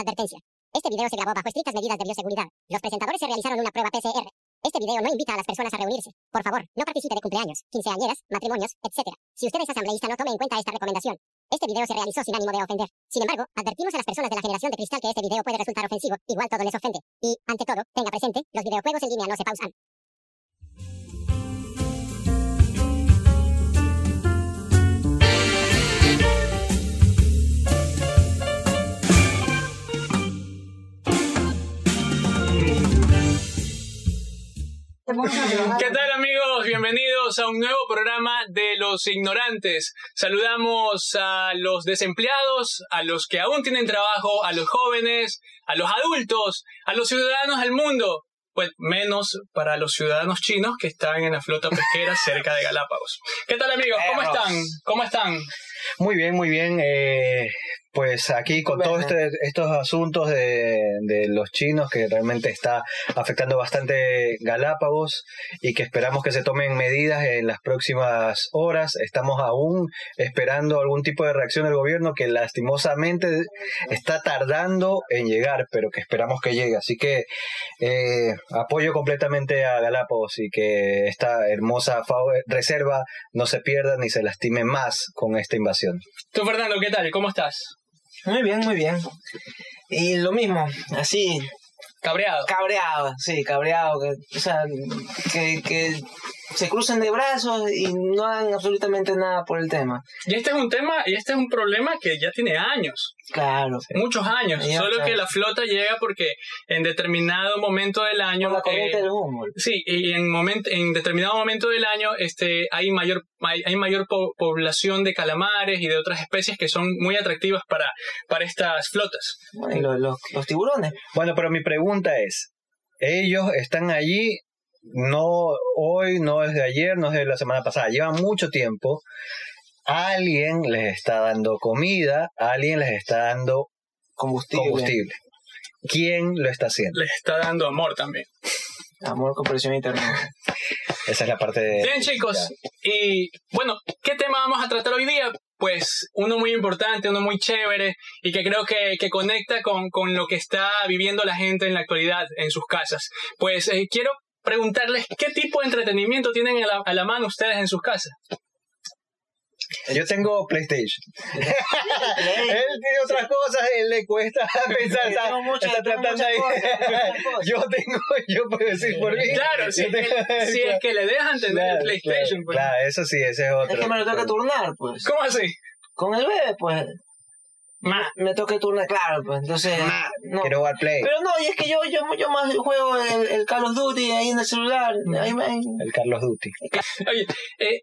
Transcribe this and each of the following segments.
Advertencia. Este video se grabó bajo estrictas medidas de bioseguridad. Los presentadores se realizaron una prueba PCR. Este video no invita a las personas a reunirse. Por favor, no participe de cumpleaños, quinceañeras, matrimonios, etc. Si usted es asambleísta, no tome en cuenta esta recomendación. Este video se realizó sin ánimo de ofender. Sin embargo, advertimos a las personas de la generación de cristal que este video puede resultar ofensivo. Igual todo les ofende. Y, ante todo, tenga presente, los videojuegos en línea no se pausan. ¿Qué tal amigos? Bienvenidos a un nuevo programa de Los Ignorantes. Saludamos a los desempleados, a los que aún tienen trabajo, a los jóvenes, a los adultos, a los ciudadanos del mundo. Pues menos para los ciudadanos chinos que están en la flota pesquera cerca de Galápagos. ¿Qué tal amigos? ¿Cómo están? ¿Cómo están? Muy bien, muy bien. eh, pues aquí con todos este- estos asuntos de, de los chinos que realmente está afectando bastante Galápagos y que esperamos que se tomen medidas en las próximas horas. Estamos aún esperando algún tipo de reacción del gobierno que lastimosamente está tardando en llegar, pero que esperamos que llegue. Así que eh, apoyo completamente a Galápagos y que esta hermosa reserva no se pierda ni se lastime más con esta invasión. Tú Fernando, ¿qué tal? ¿Cómo estás? Muy bien, muy bien. Y lo mismo, así, Cabreado. cabreado, sí, cabreado, que, o sea, que, que se crucen de brazos y no hagan absolutamente nada por el tema. Y este es un tema, y este es un problema que ya tiene años. Claro, muchos años, Ya solo que la flota llega porque en determinado momento del año por la corriente eh, del Humboldt. sí, y en momento en determinado momento del año este hay mayor hay, hay mayor po- población de calamares y de otras especies que son muy atractivas para para estas flotas. Bueno, y los, los, los tiburones. Bueno, pero mi pregunta es, ellos están allí no hoy, no desde ayer, no desde la semana pasada, llevan mucho tiempo. Alguien les está dando comida, alguien les está dando Combustible, combustible. ¿Quién lo está haciendo? Les está dando amor también. amor, comprensión y ternura. Esa es la parte de... Bien, chicos. Y bueno, ¿qué tema vamos a tratar hoy día? Pues uno muy importante, uno muy chévere y que creo que, que conecta con, con lo que está viviendo la gente en la actualidad en sus casas. Pues eh, quiero preguntarles qué tipo de entretenimiento tienen a la, a la mano ustedes en sus casas. Yo tengo PlayStation. él tiene otras cosas, él le cuesta pensar, Yo está, está tratando ahí. Yo tengo, yo puedo decir por mí. Claro, si, es que, tengo- si es que le dejan tener Claro, el PlayStation. Claro, pues. claro, eso sí, ese es otro. Es que me lo tengo que turnar, pues. ¿Cómo así? Con el bebé, pues, Ma, me toca turnar, claro, pues. Entonces, no. Quiero jugar Play. Pero no, y es que yo, yo, yo más juego el, el Call of Duty ahí en el celular. Ahí me, El Carlos Duty. Oye, eh,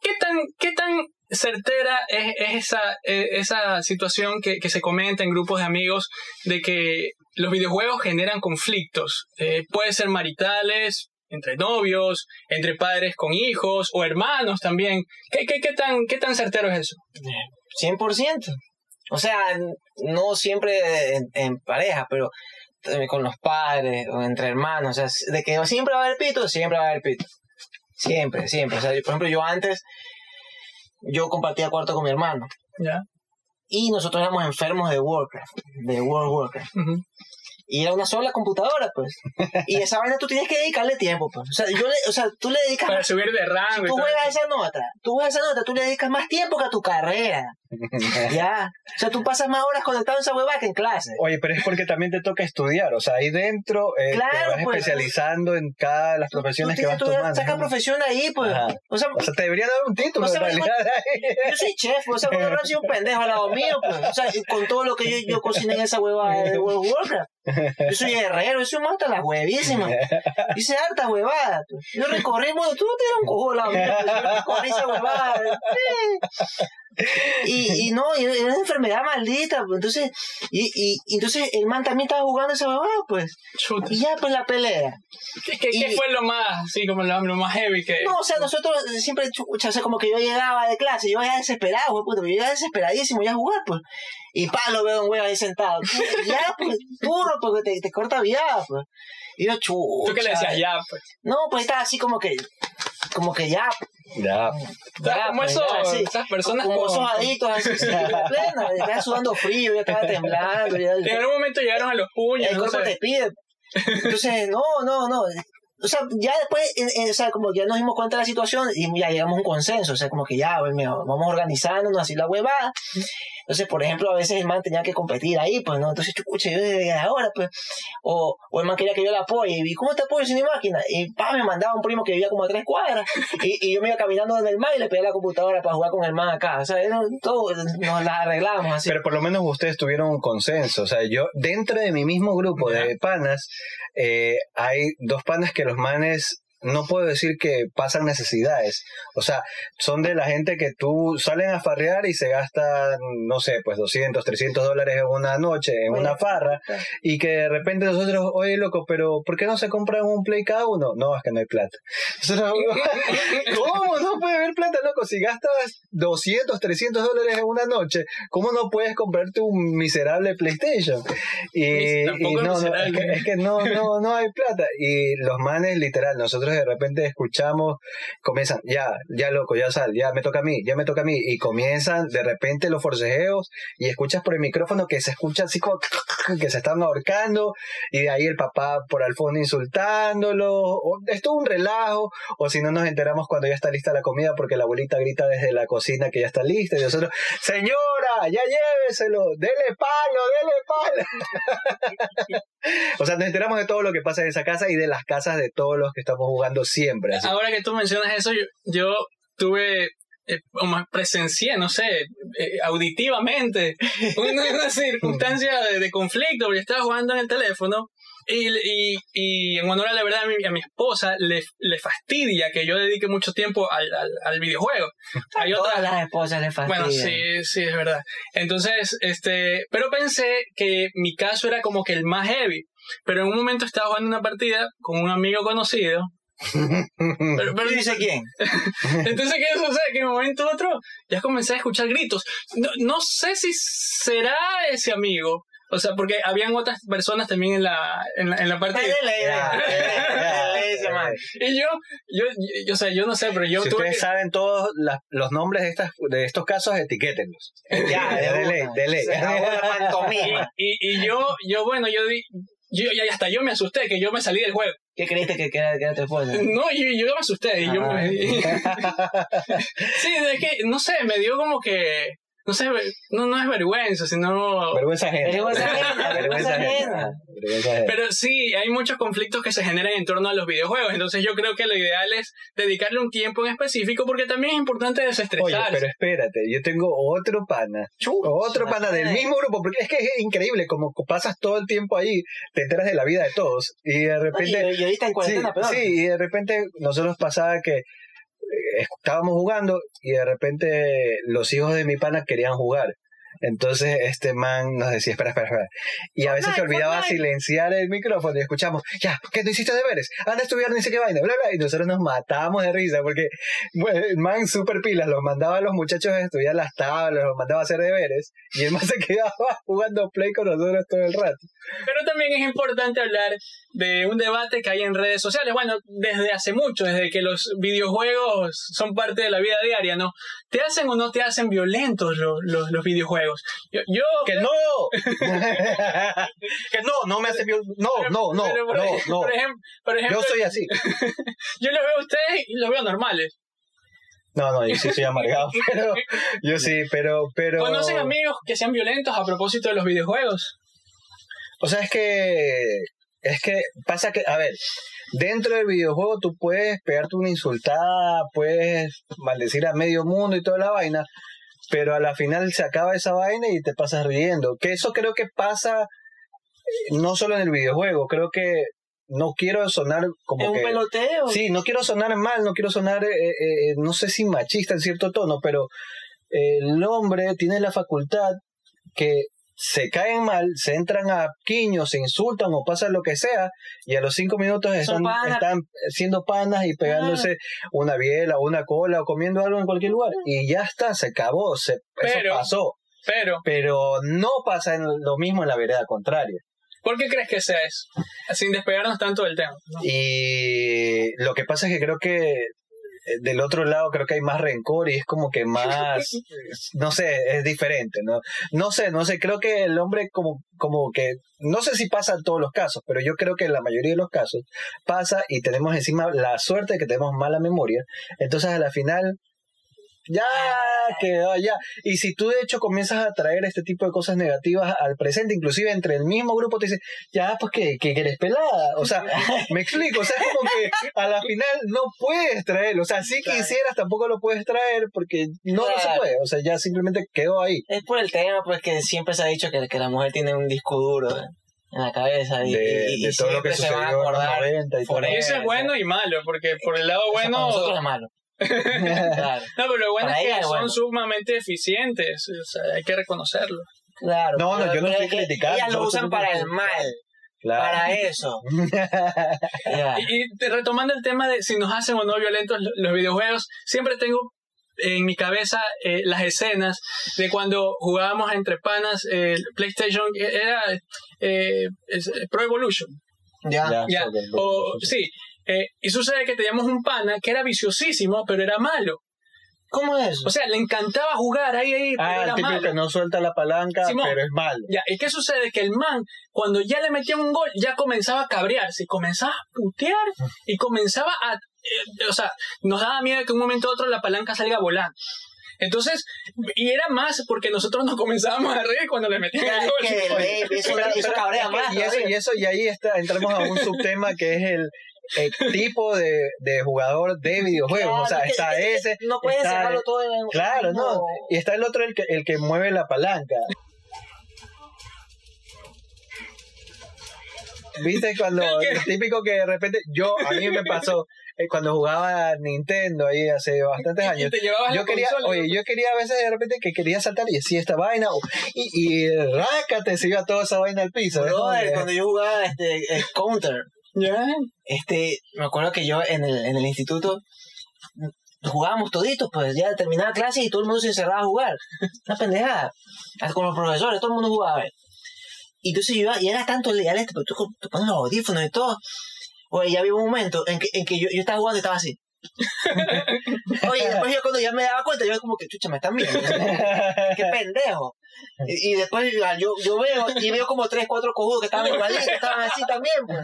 ¿qué tan, qué tan certera es, es esa, eh, esa situación que, que se comenta en grupos de amigos de que los videojuegos generan conflictos? Eh, puede ser maritales, entre novios, entre padres con hijos o hermanos también. ¿Qué, qué, qué, tan, qué tan certero es eso? 100%. O sea, no siempre en, en pareja, pero con los padres o entre hermanos. O sea, de que siempre va a haber pito, siempre va a haber pito. Siempre, siempre. O sea, por ejemplo, yo antes, yo compartía cuarto con mi hermano. ¿Ya? Y nosotros éramos enfermos de Warcraft, de World of Warcraft. Y era una sola computadora, pues. Y esa vaina tú tienes que dedicarle tiempo, pues. O sea, yo le, o sea tú le dedicas Para subir de rango y tú juegas esa nota, tú juegas esa nota, tú le dedicas más tiempo que a tu carrera. Ya. O sea, tú pasas más horas conectado en esa hueva que en clase. Oye, pero es porque también te toca estudiar, o sea, ahí dentro eh, te vas pues. especializando en cada de las profesiones tú que tienes vas tomando. sacas profesión ahí, pues. O sea, O sea, te debería dar un título No sé, en realidad. yo soy chef, o sea, cuando no sido un pendejo al lado mío, pues. O sea, con todo lo que yo, yo cociné en esa hueva de World of Warcraft. Yo soy guerrero, yo soy un hasta las huevísimas. Hice harta huevada. pues. Yo recorrí, bueno, tú no te dieron cojo al lado mío, pues. Yo recorrí esa huevada. Sí. Y, y no, y era una enfermedad maldita, pues. Entonces, y, y, entonces el man también estaba jugando esa huevada, pues. Chuta. Y ya, pues la pelea. ¿Qué, qué- qué y- fue lo más, así como lo, más heavy que... No, o sea, nosotros siempre, o sea, como que yo llegaba de clase, yo ya desesperado, güey, puto, yo llegaba desesperadísimo ya a jugar, pues. Y pa, lo veo un güey ahí sentado. Ya, pues, turro, porque te, te corta vida, pues. Y yo, chucha. ¿Tú qué le decías? Ya, pues. No, pues estaba así como que, como que ya, Ya. ¿Sabes cómo pues, eso? ya, sí. Esas personas como esos adictos así, sí, plena, ya estaba sudando frío, ya estaba temblando, ya En algún momento llegaron a los puños. el no cuerpo sé. te pide. Entonces, no, no, no. O sea, ya después, eh, eh, o sea, como que ya nos dimos cuenta de la situación y ya llegamos a un consenso. O sea, como que ya, vamos organizándonos así la huevada. Entonces, por ejemplo, a veces el man tenía que competir ahí, pues, ¿no? Entonces, chucha, yo desde ahora, pues. O, o el man quería que yo le apoye. Y ¿cómo te apoyo sin mi máquina? Y pa, me mandaba un primo que vivía como a tres cuadras. Y, y yo me iba caminando en el man y le pedía la computadora para jugar con el man acá. O sea, todo, nos la arreglamos así. Pero por lo menos ustedes tuvieron un consenso. O sea, yo, dentro de mi mismo grupo de panas, eh, hay dos panas que los manes, no puedo decir que pasan necesidades. O sea, son de la gente que tú salen a farrear y se gastan, no sé, pues 200, 300 dólares en una noche, en una farra, y que de repente nosotros, oye, loco, pero ¿por qué no se compran un play cada uno? No, es que no hay plata. Nosotros, ¿Cómo no puede haber plata, loco? Si gastas 200, 300 dólares en una noche, ¿cómo no puedes comprarte un miserable PlayStation? Y, Tampoco y no, no, es que, es que no, no, no hay plata. Y los manes, literal, nosotros de repente escuchamos, comienzan, ya, ya loco, ya sal, ya me toca a mí, ya me toca a mí. Y comienzan de repente los forcejeos y escuchas por el micrófono que se escucha así como que se están ahorcando y de ahí el papá por al fondo insultándolo. O, es todo un relajo. O si no nos enteramos cuando ya está lista la comida porque la abuelita grita desde la cocina que ya está lista y nosotros, señora, ya lléveselo, dele palo, dele palo. o sea, nos enteramos de todo lo que pasa en esa casa y de las casas de todos los que estamos jugando siempre. así. Ahora que tú mencionas eso, yo, yo tuve, eh, o más presencié, no sé, eh, auditivamente, una, una circunstancia de, de conflicto, porque estaba jugando en el teléfono y, y, y en honor a la verdad a mi, a mi esposa le, le fastidia que yo dedique mucho tiempo al, al, al videojuego. Hay Todas otras, las esposas le fastidian. bueno, sí, sí, es verdad. Entonces, este, pero pensé que mi caso era como que el más heavy. Pero en un momento estaba jugando una partida con un amigo conocido. Pero, pero- ¿Y dice quién? entonces, ¿qué sucede? Que en un momento u otro ya comencé a escuchar gritos. No, no sé si será ese amigo. O sea, porque habían otras personas también en la, en la, en la man. Y yo, yo, yo, o sea, yo no sé, pero yo si tuve ustedes que- saben todos las- los nombres de, estas, de estos casos, etiquétenlos. Ya, de de ley, de ley. La y, y yo, yo, bueno, yo di, yo, y hasta yo me asusté, que yo me salí del juego. ¿Qué creíste que queda, queda esposa? No, yo, yo me asusté. Y yo Ah. me, sí, es que, no sé, me dio como que, no sé, no, no es vergüenza, sino... Vergüenza ajena. Vergüenza ajena, vergüenza ajena. Pero sí, hay muchos conflictos que se generan en torno a los videojuegos. Entonces yo creo que lo ideal es dedicarle un tiempo en específico porque también es importante Oye, desestresarse. pero espérate, yo tengo otro pana, otro pana del mismo grupo, porque es que es increíble, como pasas todo el tiempo ahí, te enteras de la vida de todos, y de repente... Y, y ahorita en Sí, peor. sí, y de repente nosotros pasaba que estábamos jugando y de repente los hijos de mi pana querían jugar. Entonces este man nos decía, espera, espera, espera. Y a veces se Fortnite, olvidaba silenciar el micrófono y escuchamos, ya, ¿qué no hiciste deberes? Anda a estudiar ni sé qué vaina, bla, bla. Y nosotros nos matábamos de risa porque bueno, el man super pilas, los mandaba a los muchachos a estudiar las tablas, los mandaba a hacer deberes y el man se quedaba jugando play con nosotros todo el rato. Pero también es importante hablar de un debate que hay en redes sociales. Bueno, desde hace mucho, desde que los videojuegos son parte de la vida diaria, ¿no? ¿Te hacen o no te hacen violentos los, los, los videojuegos? Yo, yo ¡Que no! que no, no me hace bien. No, pero- no, no, pero por, no, no. Por ejemplo, por ejemplo, Yo soy así. yo los veo a ustedes y los veo normales. No, no, yo sí soy amargado, pero yo sí, pero, pero. ¿Conocen amigos que sean violentos a propósito de los videojuegos? O sea, es que, es que pasa que, a ver, dentro del videojuego tú puedes pegarte una insultada, puedes maldecir a medio mundo y toda la vaina, pero a la final se acaba esa vaina y te pasas riendo. Que eso creo que pasa eh, no solo en el videojuego, creo que no quiero sonar como Es un que... peloteo. Sí, no quiero sonar mal, no quiero sonar, eh, eh, no sé si machista en cierto tono, pero el hombre tiene la facultad que se caen mal, se entran a quiños, se insultan o pasa lo que sea, y a los cinco minutos están, panas. están siendo panas y pegándose una biela o una cola o comiendo algo en cualquier lugar. Y ya está, se acabó, se, Pero- eso pasó. Pero, Pero no pasa en lo mismo en la vereda contraria. ¿por qué crees que sea eso? Sin despegarnos tanto del tema. ¿no? Y lo que pasa es que creo que del otro lado creo que hay más rencor y es como que más, no sé, es diferente, ¿no? No sé, no sé, creo que el hombre como, como que, no sé si pasa en todos los casos, pero yo creo que en la mayoría de los casos pasa y tenemos encima la suerte de que tenemos mala memoria, entonces a la final ya quedó ya. Y si tú de hecho comienzas a traer este tipo de cosas negativas al presente, inclusive entre el mismo grupo te dicen, ya pues que, que, eres pelada. O sea, me explico, o sea, es como que a la final no puedes traerlo. O sea, si quisieras tampoco lo puedes traer porque no, no se puede. O sea, ya simplemente quedó ahí. Es por el tema, pues que siempre se ha dicho que, que la mujer tiene un disco duro en la cabeza y, De, y- y de todo lo que se van a sucedió en los acordar 90 y. Por eso es bueno y malo, porque por el lado Eso para bueno... nosotros es malo. Claro, No, pero lo bueno Para es que son bueno. sumamente eficientes, o sea, hay que reconocerlo. claro. No, no, yo no estoy criticando, Ellas lo usan para el mal, Claro. para eso. Y, retomando el tema de si nos hacen o no violentos lo- los videojuegos, siempre tengo en mi cabeza eh, las escenas de cuando jugábamos entre panas el PlayStation, eh, era eh, es- Pro Evolution. Ya. Soccer, o, sí, eh, y sucede que teníamos un pana que era viciosísimo, pero era malo. ¿Cómo es? O sea, le encantaba jugar ahí, ahí, pero Ah, el era típico malo. que no suelta la palanca, Simón. pero es malo. Ya, ¿y qué sucede? Que el man, cuando ya le metían un gol, ya comenzaba a cabrearse, comenzaba a putear y comenzaba a... eh, o sea, nos daba miedo que un momento a otro la palanca salga volando. Entonces, y era más porque nosotros nos comenzábamos a reír cuando le metían el gol. eso, Pero- pero cabrea más. y eso, todavía. y eso, y ahí está, entramos a un subtema que es el, el tipo de, de jugador de videojuegos. o sea, está que- ese. No puedes el- todo en en Claro, mismo- no. Y está el otro, el que, el que mueve la palanca. ¿Viste cuando el típico que de repente yo a mí me pasó eh, cuando jugaba a Nintendo ahí hace bastantes años yo quería, consola. oye, yo quería a veces de repente que quería saltar y decía esta vaina y, y rácate se iba toda esa vaina al piso. Que- cuando yo jugaba este, el Counter, Ya. este, me acuerdo que yo en el, en el instituto jugábamos toditos, pues ya terminaba clase y todo el mundo se encerraba a jugar. Una pendejada. Hasta con los profesores, todo el mundo jugaba. ¿ves? Y entonces yo iba, y era tanto legal esto, pero tú, con- tú pones los audífonos y todo. Oye, ya había un momento en que, en que yo, yo estaba jugando y estaba así. Oye, después yo cuando ya me daba cuenta, yo como que, chucha, me están viendo. Qué pendejo. Y, y después yo, yo veo, y veo como tres, cuatro cojudos que estaban igualitos, estaban así también, pues.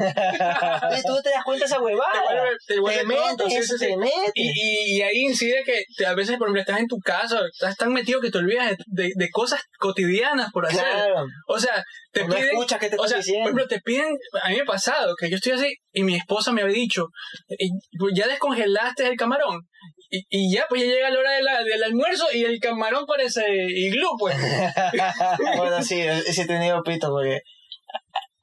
Y tú te das cuenta de esa huevada. te vuelve Te metes, tonto, sí, sí, sí. te metes. Y, y, ahí incide que te- a veces, por ejemplo, estás en tu casa, estás tan metido que te olvidas de, de- de cosas cotidianas por hacer. Claro. O sea, te no piden. escuchas qué te O sea, diciendo. por ejemplo, te piden. A mí me ha pasado que yo estoy así y mi esposa me había dicho, "Y- pues ya descongelaste el camarón. Y, ya, pues ya llega la hora de la- del almuerzo y el camarón parece iglú, pues. Bueno, sí, sí he tenido pito porque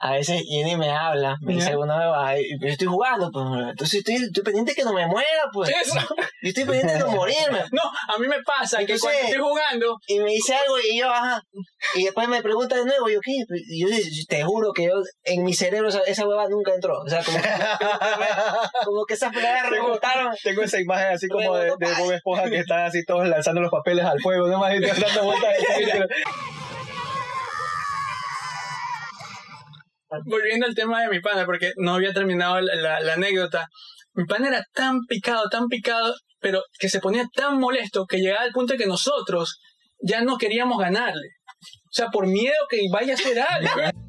a veces Jenny me habla, me dice alguna vez, yo estoy jugando, pues, entonces estoy, estoy pendiente que no me muera, pues. Eso. Yo estoy pendiente de no morirme. No, a mí me pasa que Entonces- cuando estoy jugando, Y me dice algo y yo, ajá. Y después me pregunta de nuevo, yo, ¿qué? Y yo te juro que yo, en mi cerebro esa, esa hueva nunca entró. O sea, como, como que esas palabras rebotaron. Tengo esa imagen así como de, de Bob Esponja que están así todos lanzando los papeles al fuego, ¿no? Más y dando vueltas. volviendo al tema de mi pana, porque no había terminado la, anécdota. Mi pana era tan picado, tan picado, pero que se ponía tan molesto que llegaba al punto de que nosotros ya no queríamos ganarle. O sea, por miedo que vaya a hacer algo.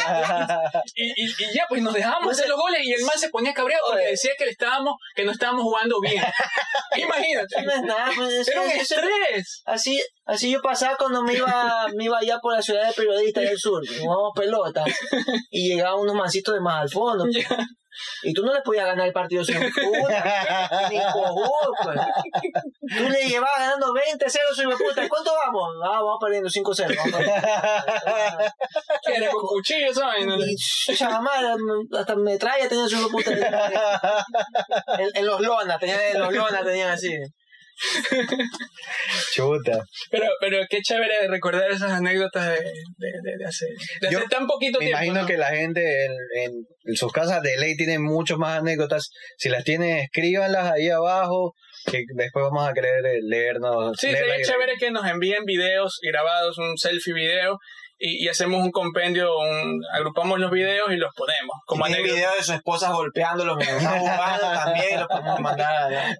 Y, y, y ya, pues nos dejábamos hacer los goles y el man se ponía cabreado porque Oye. decía que le estábamos, que no estábamos jugando bien. Imagínate. No es nada, pues, Era un estrés. Así, así yo pasaba cuando me iba, me iba allá por la ciudad de periodistas del sur, jugábamos pelota, y llegaban unos mancitos de más al fondo, y tú no les podías ganar el partido sin puta, ni cojudo, pues. Tú le llevabas ganando 20-0 su puta, ¿y cuánto vamos? Ah, vamos perdiendo 5-0. vamos perdiendo. Que era con cuchillo, ¿sabes? Y chucha madre, hasta metralla tenía su puta. En, en los lonas, tenían, en los lonas tenían así. Chuta. Pero, pero qué chévere recordar esas anécdotas de, de, de, de hace, Yo hace tan poquito Me tiempo. imagino ¿no? que la gente en, en- en sus casas de ley tienen muchas más anécdotas. Si las tienen, escríbanlas ahí abajo, que después vamos a querer eh, leernos. Sí, sería chévere que nos envíen videos grabados, un selfie video, y, y hacemos un compendio, un- agrupamos los videos y los ponemos. Como hay anécdota. video de su esposa golpeándolo, me está jugando también, lo podemos mandar a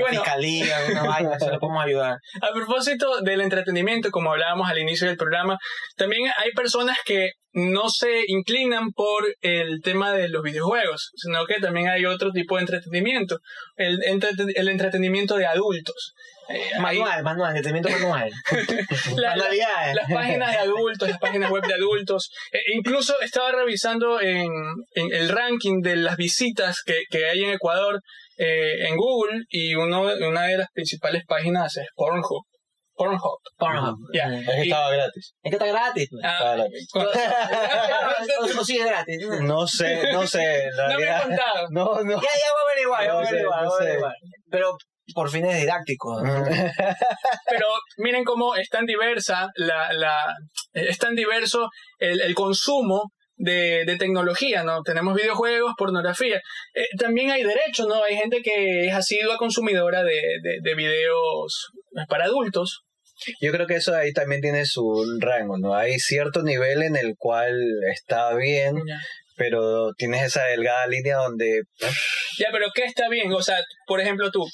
bueno. fiscalía, una vaina, eso lo podemos ayudar. A propósito del entretenimiento, como hablábamos al inicio del programa, también hay personas que no se inclinan por el tema de los videojuegos, sino que también hay otro tipo de entretenimiento, el, entrete- el entretenimiento de adultos. Eh, hay Manual, manual, entretenimiento manual. la- la- Manualidades. las páginas de adultos, las páginas web de adultos. Eh, incluso estaba revisando en, en el ranking de las visitas que, que hay en Ecuador eh, en Google y uno, una de las principales páginas es Pornhub. Pornhub. Pornhub. Ya. Es que estaba gratis. Es que está gratis. pues. Ah, Estaba gratis. o, o sigue gratis. Ya, No sé, no sé. En no me he realidad, contado. no, no. ya voy a averiguar, ya voy a No sé, averiguar, no voy a sé. averiguar. Pero por fines didácticos. Pero miren cómo es tan diversa la, la es tan diverso el, el consumo de, de tecnología, ¿no? Tenemos videojuegos, pornografía. Eh, también hay derechos, ¿no? Hay gente que es asidua consumidora de, de, de videos para adultos. Yo creo que eso ahí también tiene su rango, ¿no? Hay cierto nivel en el cual está bien, pero tienes esa delgada línea donde Ya, pero ¿qué está bien? O sea, por ejemplo, tú,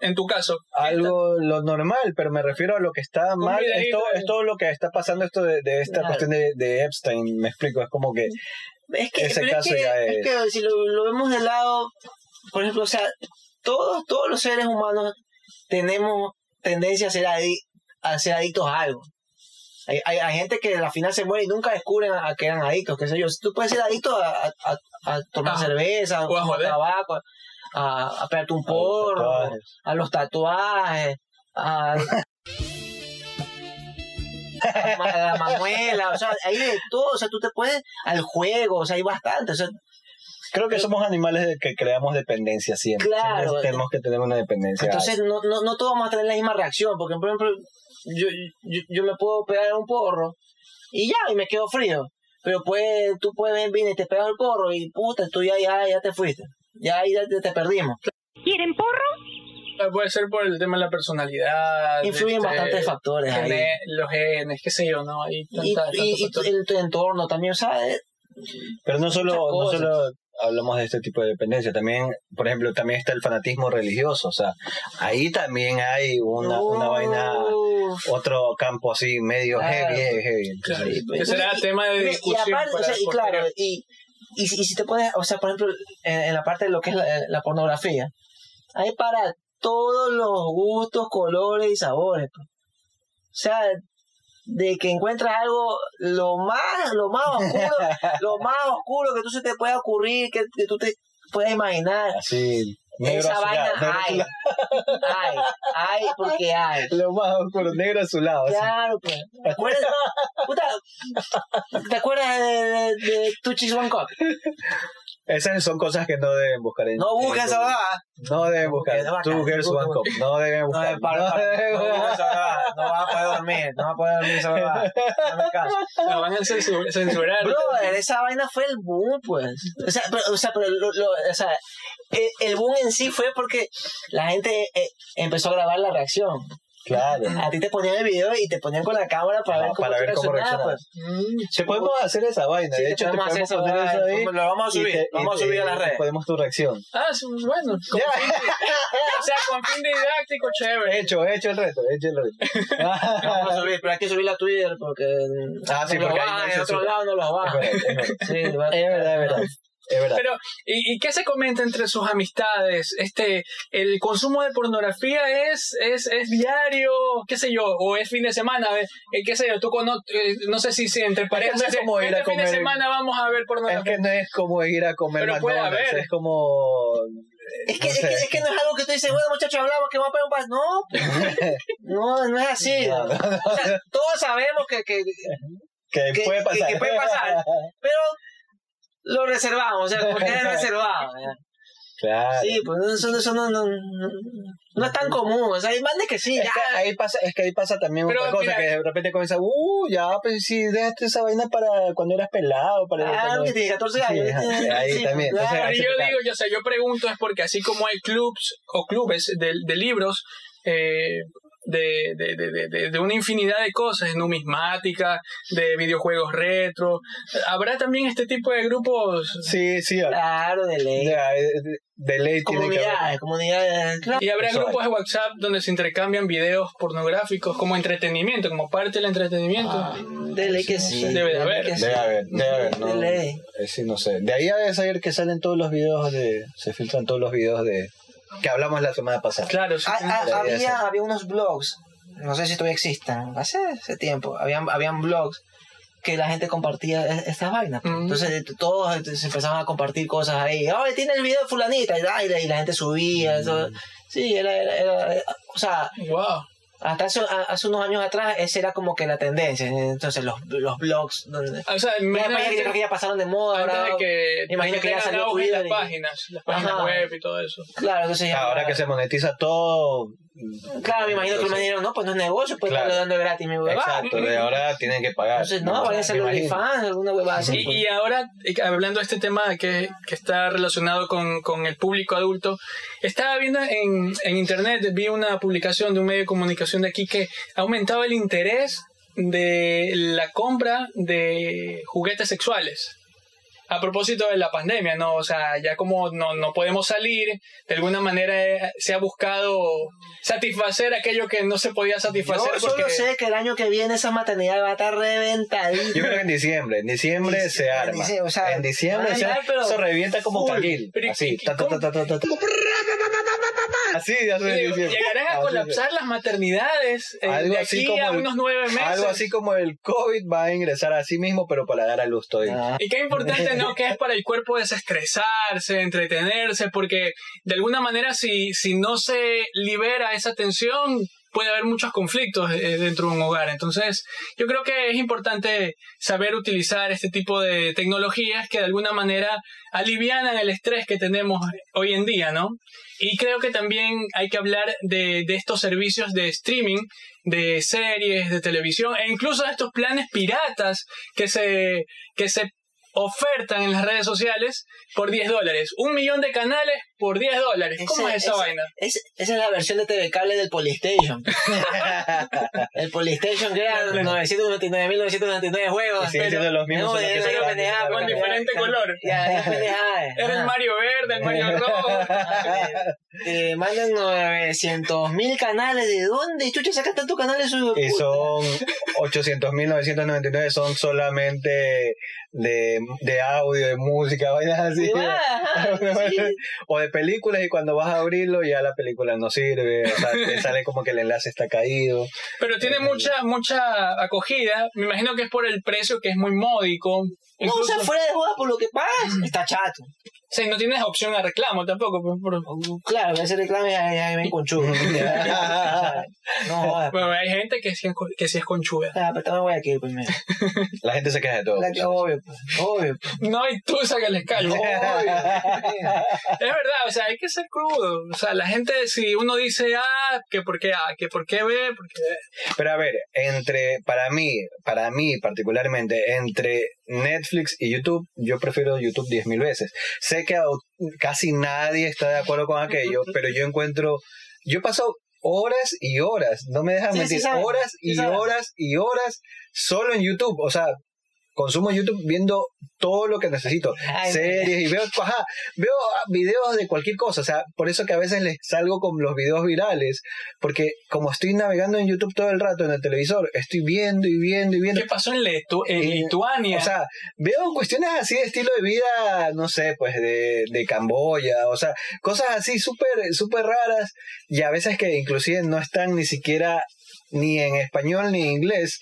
en tu caso, algo lo normal, pero me refiero a lo que está mal, esto, de- es todo lo que está pasando esto de, de esta Claro. cuestión de, de Epstein, me explico, es como que Es que, Ese pero es caso que- ya es es- que si lo, lo vemos de lado, por ejemplo, o sea, todos, todos los seres humanos tenemos tendencia a ser, adi- a ser adictos a algo. Hay, hay, hay gente que al final se muere y nunca descubren a, a que eran adictos, qué sé yo. Tú puedes ser adicto a, a, a- a tomar Ah, cerveza, a o a tabaco, a, a pegarte un porro, a los tatuajes, a, a la manuela, o sea, hay de todo, o sea, tú te puedes al juego, o sea, hay bastante, o sea, creo que somos animales que creamos dependencia siempre. Claro. Siempre tenemos que tener una dependencia. entonces no, no, no todos vamos a tener la misma reacción, porque por ejemplo, yo, yo, yo me puedo pegar un porro y ya, y me quedo frío, pero pues tú puedes venir vine y te pegas el porro y puta, tú ya, ya, ya te fuiste, ya ahí ya te, te perdimos. ¿Quieren porro? eh, puede ser por el tema de la personalidad. Influyen este, bastantes factores ahí. los genes, qué sé yo, ¿no? Hay Y, tanta- y, y el, tu entorno también, o sea, eh, Pero no solo, no solo hablamos de este tipo de dependencia, también, por ejemplo, también está el fanatismo religioso, o sea, ahí también hay una, una vaina, Uf. otro campo así medio Claro. heavy, heavy. Claro, que será Y- tema de discusión. Y, aparte, o para sea, y posterior. claro, y, y, si- y si te pones, o sea, por ejemplo, en, en la parte de lo que es la, la pornografía, hay para todos los gustos, colores y sabores. pues. O sea, de que encuentras algo lo más, lo más oscuro, lo más oscuro que tú se te pueda ocurrir, que, que tú te puedas imaginar. así, negro Esa azulado, vaina negro hay, hay, hay porque hay. Lo más oscuro, negro azulado. Claro, pues. ¿Te acuerdas? Puta, ¿te acuerdas de, de, de Two Chicks One Cup? Esas son cosas que no deben buscar en No busques en esa. No deben No buscar. busques, Two Girls no One Cup. busques. No deben No, buscar. para, No para, deben no buscar. busques esa. No vas a poder dormir. No vas a poder dormir esa vaina. Dame caso. La van a censu- censurar. Brother, esa vaina fue el boom, pues. O sea, pero, o sea, pero lo, lo- o sea, el, el boom en sí fue porque la gente eh, empezó a grabar la reacción. Claro. A ti te ponían el video y te ponían con la cámara para Ajá, ver cómo, para ver cómo reaccionabas, reaccionabas. pues. Podemos hacer esa vaina. Sí, de hecho, te podemos hacer esa ahí. Lo vamos a subir, te- vamos a subir a las redes. Podemos tu reacción. Ah, bueno. con fin de- o sea, con fin didáctico, chévere. Hecho, hecho el reto, hecho el reto. Vamos a subir, pero hay que subirla a Twitter porque Ah, sí, no porque bajan, en otro lado no los bajan. Sí, Es verdad, es verdad. Es verdad. Pero, ¿y, y qué se comenta entre sus amistades? Este, ¿El consumo de pornografía es, es, es diario, qué sé yo, o es fin de semana? Eh, qué sé yo, tú cono- eh, no sé si, si entre parejas, no es como ir a este fin de comer- semana vamos a ver Es que no es como ir a comer Pero puede McDonald's, haber. es como... Es que, no es, que, es que no es algo que tú dices, bueno, muchachos, hablamos que vamos a pegar un pas. No, no, no es así. No, O sea, todos sabemos que, que, que, que- puede pasar. que puede pasar. pero lo reservamos, o sea, porque es reservado. Claro. Sí, pues eso, eso no, no, no, no es tan común. O sea, hay más de que sí, Es ya. que ahí pasa, es que ahí pasa también Pero, otra cosa, mira, que de repente comienza, uh, ya, pues sí, déjate esa vaina para cuando eras pelado, para Claro, cuando- que tiene 14 años. Sí, ahí sí, también. claro. Entonces, se yo digo, yo, o sea, yo pregunto es porque así como hay clubs o clubes de, de libros, eh, de, de, de, de, de una infinidad de cosas, de numismática, de videojuegos retro. Habrá también este tipo de grupos. Sí, sí. Claro, de ley. De, de- de ley tiene que haber. Comunidades, comunidades. Claro. Y habrá Eso grupos de WhatsApp donde se intercambian videos pornográficos como entretenimiento, como parte del entretenimiento. Ah, De ley que sí. Debe de haber. que sí. Debe haber, debe haber, no, De ley. eh, sí, no sé. De ahí a debe saber que salen todos los videos de. Se filtran todos los videos de. Que hablamos la semana pasada. Claro, sí. Ah, ah, había, había unos blogs, no sé si todavía existen, hace, hace tiempo, habían, habían blogs que la gente compartía e- estas vainas. pues. Entonces eh, todos eh, se empezaban a compartir cosas ahí. ¡Ay, tiene el video de fulanita! Y, ay, y la gente subía. eso. Sí, era, era, era- O sea, Wow. Hasta hace, a- hace unos años atrás esa era como que la tendencia. Entonces los, los blogs... Donde, O sea, ya, imagínate- creo que ya pasaron de moda. antes ahora- de que, me imagino que ya salió Twitter las y- páginas, las páginas Ajá. web y todo eso. Claro, entonces ya... Ahora que se monetiza todo. Claro, me imagino que me dijeron, no, pues no es negocio, pues Claro. estarlo dando gratis mi huevada. Exacto, de ahora tienen que pagar. Entonces, no, vaya a ser. OnlyFans, alguna huevada así. Y, pues. y ahora, eh, hablando de este tema que, que está relacionado con, con el público adulto, estaba viendo en, en internet, vi una publicación de un medio de comunicación de aquí que ha aumentado el interés de la compra de juguetes sexuales. A propósito de la pandemia, ¿no? O sea, ya como no, no podemos salir, de alguna manera eh, se ha buscado satisfacer aquello que no se podía satisfacer. Yo solo sé que el año que viene esa maternidad va a estar reventadita. Yo creo que en diciembre, en diciembre se arma. diciembre, o sea, en diciembre se, ay, pero eso revienta como carril. Pero, Así, ¿y- ta, ta, ta, ta, ta, ta, ta. Así de hace en Y-. Llegarán a Así colapsar las maternidades eh, Algo de así aquí como a el- unos nueve meses. Algo así como el COVID va a ingresar a sí mismo, pero para dar a luz todo. Ah, Y qué importante, ¿no? Que es para el cuerpo desestresarse, entretenerse, porque de alguna manera si, si no se libera esa tensión, puede haber muchos conflictos eh, dentro de un hogar. Entonces, yo creo que es importante saber utilizar este tipo de tecnologías que de alguna manera alivianan el estrés que tenemos hoy en día, ¿no? Y creo que también hay que hablar de, estos servicios de streaming, de series, de televisión, e incluso de estos planes piratas que se, que se ofertan en las redes sociales por 10 dólares. Un millón de canales por 10 dólares. ¿Cómo ese- es esa ese- vaina? es- esa es la versión de TV Cable del Polystation. el Polystation que era 999.999 juegos. Y siguen pero- los mismos, No, era pendejada. Con diferente color. Ya. Era el. Mario verde, el Mario rojo. Te mandan 900 mil canales. ¿De dónde? Chucha, sacan tantos canales. Y son 800.999 son solamente de, de audio, de música, vainas así. Sí, sí. O de películas y cuando vas a abrirlo ya la película no sirve, o sea, te sale como que el enlace está caído. Pero tiene mucha, mucha acogida. Me imagino que es por el precio que es muy módico. No, o sea, fuera de joda por lo que pagas, está chato. sí, no tienes opción a reclamo tampoco. pues, por- Claro, ese reclame ya, ya ven con chulo. no jodas. Bueno, hay gente que sí, que sí es conchuda. Ah, pero también voy aquí primero. La gente se queja de todo. La obvio, pues, obvio. pues. No hay tusa que les calme. obvio. Es verdad, o sea, hay que ser crudo. O sea, la gente, si uno dice A, que por qué A, que por qué B, porque Pero a ver, entre, para mí, para mí particularmente, entre Netflix y YouTube, yo prefiero YouTube 10.000 veces. Sé que casi nadie está de acuerdo con aquello, pero yo encuentro, yo paso horas y horas, no me dejas Sí, mentir, horas sí y horas y horas solo en YouTube, o sea, consumo YouTube viendo todo lo que necesito, Ay, series y veo, ajá, veo videos de cualquier cosa, o sea, por eso que a veces les salgo con los videos virales, porque como estoy navegando en YouTube todo el rato en el televisor, estoy viendo y viendo y viendo. ¿qué pasó en, Letu- en Eh, Lituania? O sea, veo cuestiones así de estilo de vida, no sé, pues de, de Camboya, o sea, cosas así súper, súper raras y a veces que inclusive no están ni siquiera ni en español ni en inglés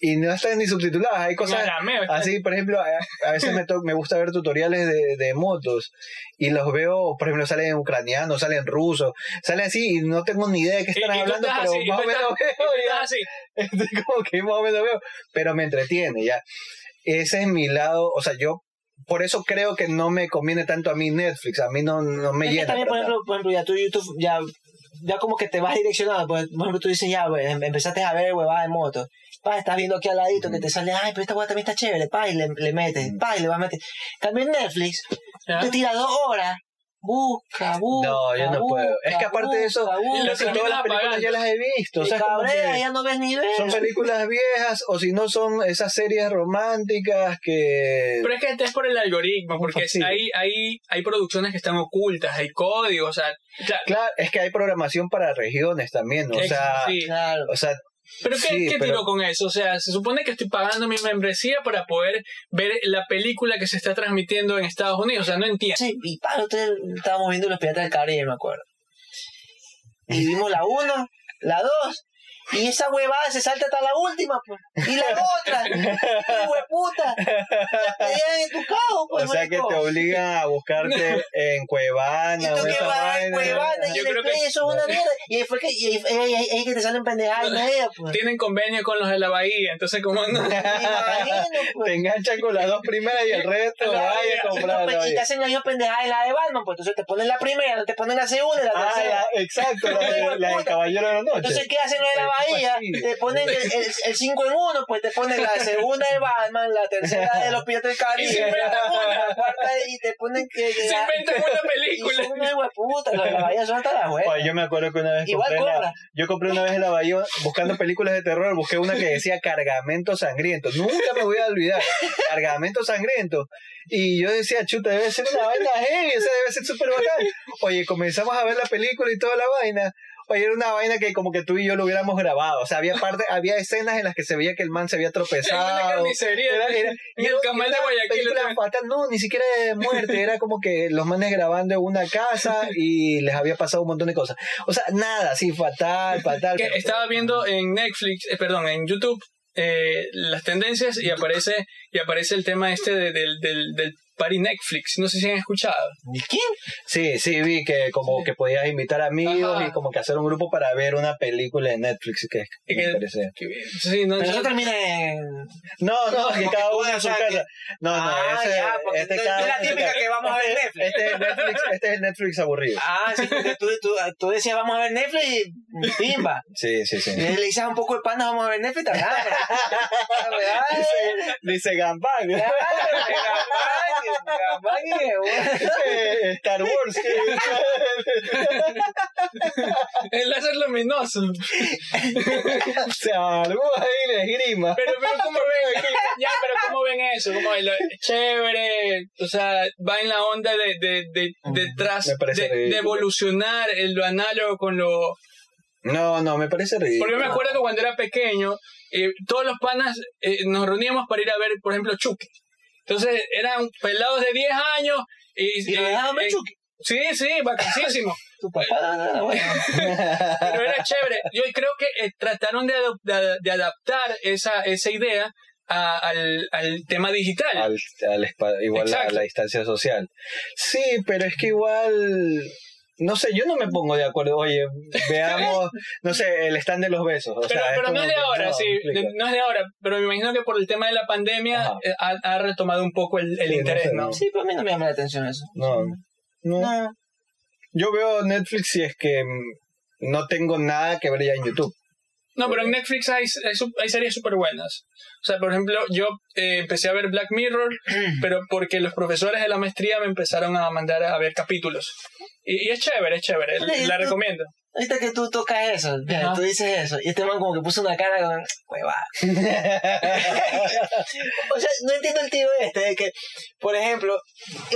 y no están ni subtituladas. Hay cosas así, por ejemplo, a, a veces me, to- me gusta ver tutoriales de, de motos y los veo, por ejemplo, salen en ucraniano, salen en ruso, salen así y no tengo ni idea de qué están y hablando, pero así, más o menos veo ya. así. Estoy como que más o menos veo, pero me entretiene ya. Ese es mi lado, o sea, yo por eso creo que no me conviene tanto a mí Netflix, a mí no, no me Es que llena. también, por ejemplo, por ejemplo, ya tú YouTube, ya, ya como que te vas direccionado. Pues, por ejemplo, tú dices, ya, pues, em- empezaste a ver huevada de moto. Pa, estás viendo aquí al ladito que te sale, ay, pero esta hueá también está chévere. Pa, y le, le metes, pa, y le vas a meter. También Netflix, ¿ya? te tira dos horas busca, busca. No, yo no puedo. Es que aparte de eso, Casi todas las películas ya las he visto. O sea, que ya no ves ni ves. son películas viejas o si no son esas series románticas que... Pero es que es por el algoritmo, porque hay, hay, hay producciones que están ocultas, hay códigos, o sea, claro, Claro, es que hay programación para regiones también, o sea, sí. Claro. o sea, Pero ¿qué, Sí, qué pero- tiro con eso? O sea, se supone que estoy pagando mi membresía para poder ver la película que se está transmitiendo en Estados Unidos. O sea, no entiendo. Sí, y para ustedes estábamos viendo los piratas del Caribe, me acuerdo. Y vimos la 1, la 2, y esa huevada se salta hasta la última, pues. Y la otra, hueputa, te dejan en tu cago, pues. o sea que marico. te obligan a buscarte en Y Cuevana tú o que vas vaina. en Cuevana y Yo le creo que- eso es una mierda. Y ahí fue que, y ahí, ahí- ahí- ahí que te salen pendejadas y pues. Tienen convenio con los de la Bahía, entonces como no... Imagino, Te pues. enganchan con las dos primeras y el resto La- vaya a Y, no, comprar. pues, y te hacen la misma pendejada en la de Batman, pues entonces te ponen la primera, te ponen la segunda y la Ah, tercera. ya, exacto, la, de-. Caballero de la Noche. Entonces, ¿qué hacen los de la Bahía? Te ponen el 5 en 1, pues te ponen la segunda de Batman, la tercera de los Piratas del Caribe, una. la cuarta y te ponen que... Se la- inventan una y película. son unos hueputas, los de la Bahía son hasta las Oye, huevas. yo me acuerdo que una vez Igual compré la, yo compré una vez en la Bahía buscando películas de terror, busqué una que decía Cargamento Sangriento. Nunca me voy a olvidar. Cargamento Sangriento. Y yo decía, chuta, debe ser una vaina heavy, o sea, debe ser súper bacán. Oye, comenzamos a ver la película y toda la vaina. Oye, era una vaina que como que tú y yo lo hubiéramos grabado. O sea, había parte, había escenas en las que se veía que el man se había una tropezado. carnicería. Era- era- en el camal de Guayaquil. fatal, no, ni siquiera de muerte, era como que los manes grabando en una casa y les había pasado un montón de cosas. O sea, nada, sí, fatal, fatal. que pero- estaba viendo en Netflix, eh, perdón, en YouTube eh, las tendencias y aparece y aparece el tema este de- del, del, del party Netflix. No sé si han escuchado. ¿Y quién? Sí, sí, vi que como que podías invitar amigos Ajá. y como que hacer un grupo para ver una película de Netflix que, me que- parece. Que- Sí, no, Pero eso no- termina en... No, no, que Porque cada uno en su casa. No, no, Ah, ese, ya, este es la típica que vamos a ver Este- Netflix. Este es el Netflix, este es el Netflix aburrido. Ah, sí, porque tú, tú, tú decías vamos a ver Netflix y pimba. Sí, sí, sí. Y le dices un poco de pana, vamos a ver Netflix, agarra. Dice, dice Gambang. Eh, Star Wars. el láser luminoso. Se armó ahí la esgrima. Pero, pero ¿cómo ven? Ya, pero ¿cómo ven eso? ¿Cómo ven? Lo- Chévere, o sea, va en la onda de, de, de, ridículo. evolucionar el- lo análogo con lo... No, no, me parece ridículo. Porque yo me acuerdo que cuando era pequeño, eh, todos los panas eh, nos reuníamos para ir a ver, por ejemplo, Chucky. Entonces eran pelados de 10 años y... Y eh, eh, Chucky. Sí, sí. Tu papá, no, no, no, bueno. Pero era chévere. Yo creo que eh, trataron de, de, de adaptar esa, esa idea a- al, al tema digital. al, igual a la distancia social. Sí, pero es que igual, no sé, yo no me pongo de acuerdo. Oye, veamos, no sé, el stand de los besos. O pero sea, pero no es de que ahora, no, sí, explica. no es de ahora, pero me imagino que por el tema de la pandemia eh, ha, ha retomado un poco el, el Sí, no interés, sé, ¿no? no. Sí, pero a mí no me llama la atención eso. No, no. No. Yo veo Netflix si es que no tengo nada que ver ya en YouTube. No, pero en Netflix hay, hay, hay series súper buenas. O sea, por ejemplo, yo eh, empecé a ver Black Mirror, pero porque los profesores de la maestría me empezaron a mandar a ver capítulos. Y, y es chévere, es chévere, Oye, la tú- recomiendo. Ahorita que tú tocas eso, ya, tú dices eso, y este man como que puso una cara con huevada. O sea, no entiendo el tío este, de que, por ejemplo,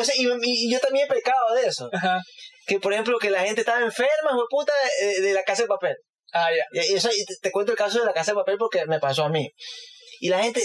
o sea, y, y- yo también he pecado de eso. Ajá. Que, por ejemplo, que la gente estaba enferma, puta, de, de la casa de papel. Ah, ya. Y, eso, y te, te cuento el caso de la casa de papel porque me pasó a mí. Y la gente,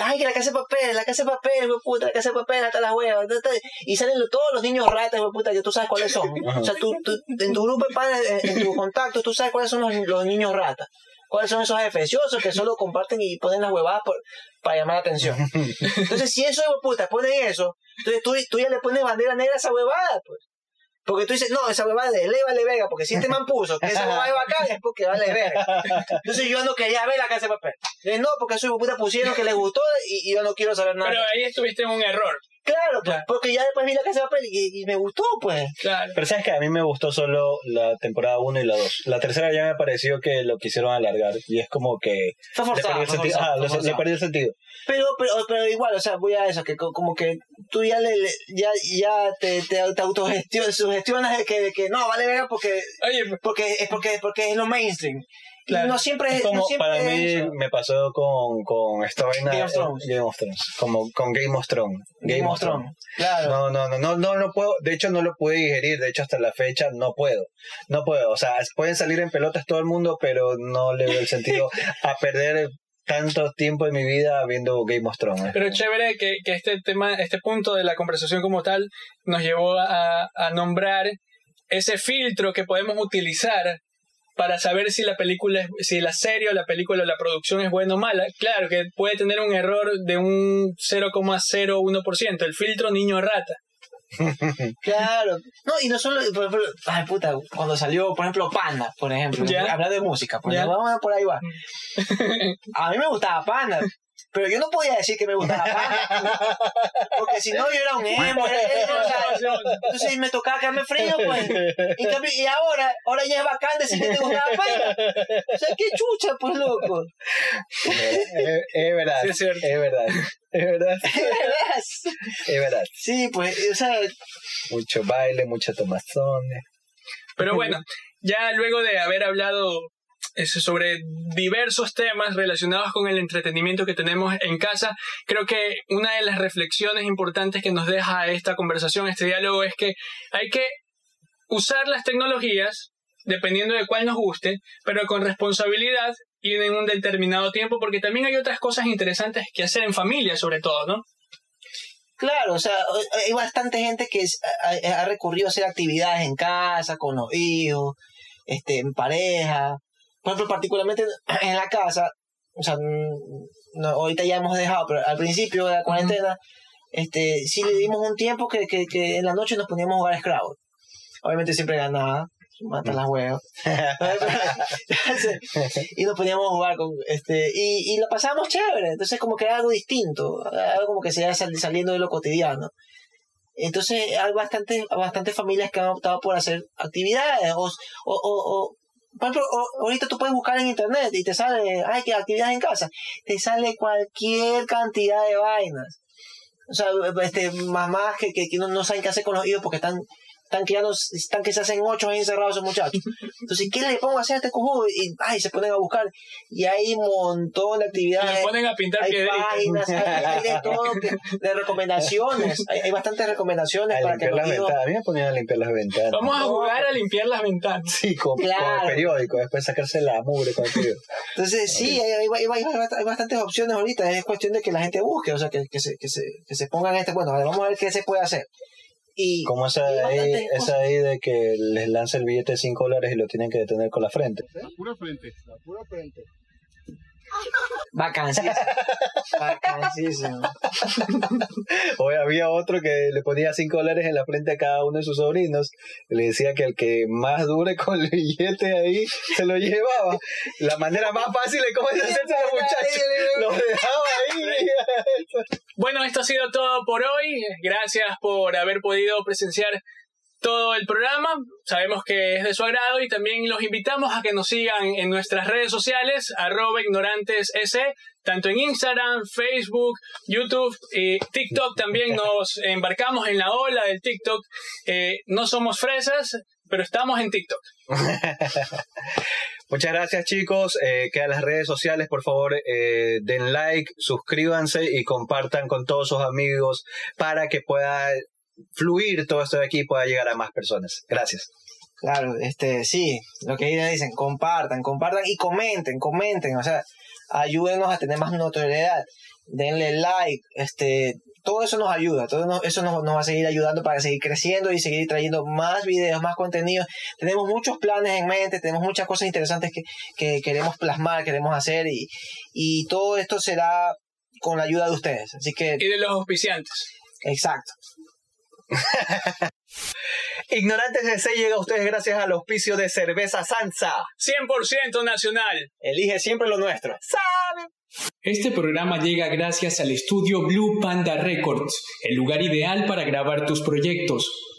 ay, que la casa de papel, la casa de papel, hijo de puta, la casa de papel, hasta las huevas. ta, ta", Y salen lo- todos los niños ratas, hijo de puta, que tú sabes cuáles son. O sea, tú, tú- en tu grupo de panas, en, en tu contacto, tú sabes cuáles son los, los niños ratas. ¿Cuáles son esos efeciosos que solo comparten y ponen las huevadas por- para llamar la atención? Entonces, si hijo de puta ponen eso, entonces tú, tú ya le pones bandera negra a esa huevada, pues. Porque tú dices, no, esa huevada de ley vale verga, porque si este man puso que esa huevada es bacán, es porque vale verga. Entonces yo no quería ver la casa de papel. Eh, no, porque esos puta pusieron que les gustó y yo no quiero saber nada. Pero ahí estuviste en un error. Claro, pues, Claro. porque ya después vi la casa de papel y, y me gustó, pues. Claro. Pero sabes que a mí me gustó solo la temporada 1 y la 2. La tercera ya me pareció que lo quisieron alargar y es como que Fue le forzado. el sentido. Ah, le- le forzado. perdió el sentido. Pero, pero, pero igual, o sea, voy a eso, que co- como que tú ya le, ya, ya te, te, te autogestionas, sugestionas de que, de que no, vale verga porque, Oye, porque es porque, porque es lo mainstream. Claro. No siempre Es como no siempre para mí es me pasó con, con esta vaina Game of Thrones. Game of Thrones. Como con Game of Thrones. Game of Thrones. Claro. No, no, no, no, no lo puedo, de hecho no lo pude digerir, de hecho hasta la fecha no puedo, no puedo, o sea, pueden salir en pelotas todo el mundo, pero no le veo el sentido a perder tanto tiempo de mi vida viendo Game of Thrones. Pero chévere que, que este tema, este punto de la conversación como tal, nos llevó a, a nombrar ese filtro que podemos utilizar para saber si la película, es- si la serie o la película o la producción es buena o mala. Claro que puede tener un error de un 0,01%, el filtro niño rata. Claro. No, y no solo, por ejemplo, ay puta, cuando salió, por ejemplo, Panda, por ejemplo, Ya. hablando de música, pues vamos a ver por ahí va. A mí me gustaba Panda, pero yo no podía decir que me gustaba Panda, porque si no yo era un emo, era- era- o sea, entonces me tocaba quedarme frío, pues. En cambio, y ahora, ahora ya es bacán decir que te gustaba Panda. O sea, qué chucha, pues, loco. es, es verdad, Sí, es cierto. es verdad, es verdad, ¿Verdad? es verdad. Sí, pues, o sea, Mucho baile, mucha tomazones. Pero bueno, ya luego de haber hablado sobre diversos temas relacionados con el entretenimiento que tenemos en casa, creo que una de las reflexiones importantes que nos deja esta conversación, este diálogo, es que hay que usar las tecnologías dependiendo de cuál nos guste, pero con responsabilidad y en un determinado tiempo, porque también hay otras cosas interesantes que hacer en familia, sobre todo, ¿no? Claro, o sea, hay bastante gente que ha recurrido a hacer actividades en casa, con los hijos, este, en pareja. Por ejemplo, particularmente en la casa, o sea, mm, no, ahorita ya hemos dejado, pero al principio de la cuarentena, este, sí le dimos un tiempo que, que, que en la noche nos poníamos a jugar Scrabble. Obviamente siempre ganaba, mata las huevas. y nos poníamos a jugar con este y, y lo pasábamos chévere entonces como que era algo distinto algo como que se iba sal- saliendo de lo cotidiano entonces hay bastantes bastantes familias que han optado por hacer actividades o, o, o- por ejemplo, ahorita tú puedes buscar en internet y te sale, ay, que actividades en casa, te sale cualquier cantidad de vainas. O sea, este, mamás que, que, que no, no saben qué hacer con los hijos porque están, están criando, están que se hacen ocho ahí encerrados esos muchachos. Entonces, ¿qué le pongo a hacer a este cojudo? Y, ay, se ponen a buscar. Y hay un montón de Y actividades. le ponen a pintar hay piedritas. páginas, hay, hay de todo, que- de recomendaciones. Hay, hay bastantes recomendaciones A para que limpiar los las ventanas. A mí me ponían a limpiar las ventanas. Vamos a jugar a limpiar las ventanas. Sí, con, con Claro. el periódico, después sacarse la mugre con el periódico. Entonces, sí, hay, hay, hay- hay- hay bastantes opciones ahorita. Es cuestión de que la gente busque, o sea, que, que, se, que, se, que se pongan este. Bueno, a ver, vamos a ver qué se puede hacer. Y Como esa y de ahí, esa de ahí de que les lanza el billete de 5 dólares y lo tienen que detener con la frente. Pura frente, la pura frente. Vacancísimo. Vacancísimo. O había otro que le ponía 5 dólares en la frente a cada uno de sus sobrinos. Y le decía que el que más dure con el billete ahí se lo llevaba. La manera más fácil de cómo deshacerse de los muchachos. Los dejaba ahí. Bueno, esto ha sido todo por hoy. Gracias por haber podido presenciar todo el programa. Sabemos que es de su agrado y también los invitamos a que nos sigan en nuestras redes sociales, arroba ignorantes tanto en Instagram, Facebook, YouTube y TikTok. También nos embarcamos en la ola del TikTok. Eh, no somos fresas, pero estamos en TikTok. Muchas gracias chicos. Eh, quedan las redes sociales, por favor, eh, den like, suscríbanse y compartan con todos sus amigos para que pueda fluir todo esto de aquí y pueda llegar a más personas. Gracias. Claro, este, sí, lo que ellos dicen, compartan, compartan y comenten, comenten, o sea, ayúdenos a tener más notoriedad, denle like, este, todo eso nos ayuda, todo eso nos, nos va a seguir ayudando para seguir creciendo y seguir trayendo más videos, más contenido. Tenemos muchos planes en mente, tenemos muchas cosas interesantes que, que queremos plasmar, queremos hacer y, y todo esto será con la ayuda de ustedes. Así que, Y de los auspiciantes. exacto. Ignorantes de C llega a ustedes gracias al auspicio de Cerveza Sansa. 100% nacional. Elige siempre lo nuestro. ¡Sabe! Este programa llega gracias al estudio Blue Panda Records, el lugar ideal para grabar tus proyectos.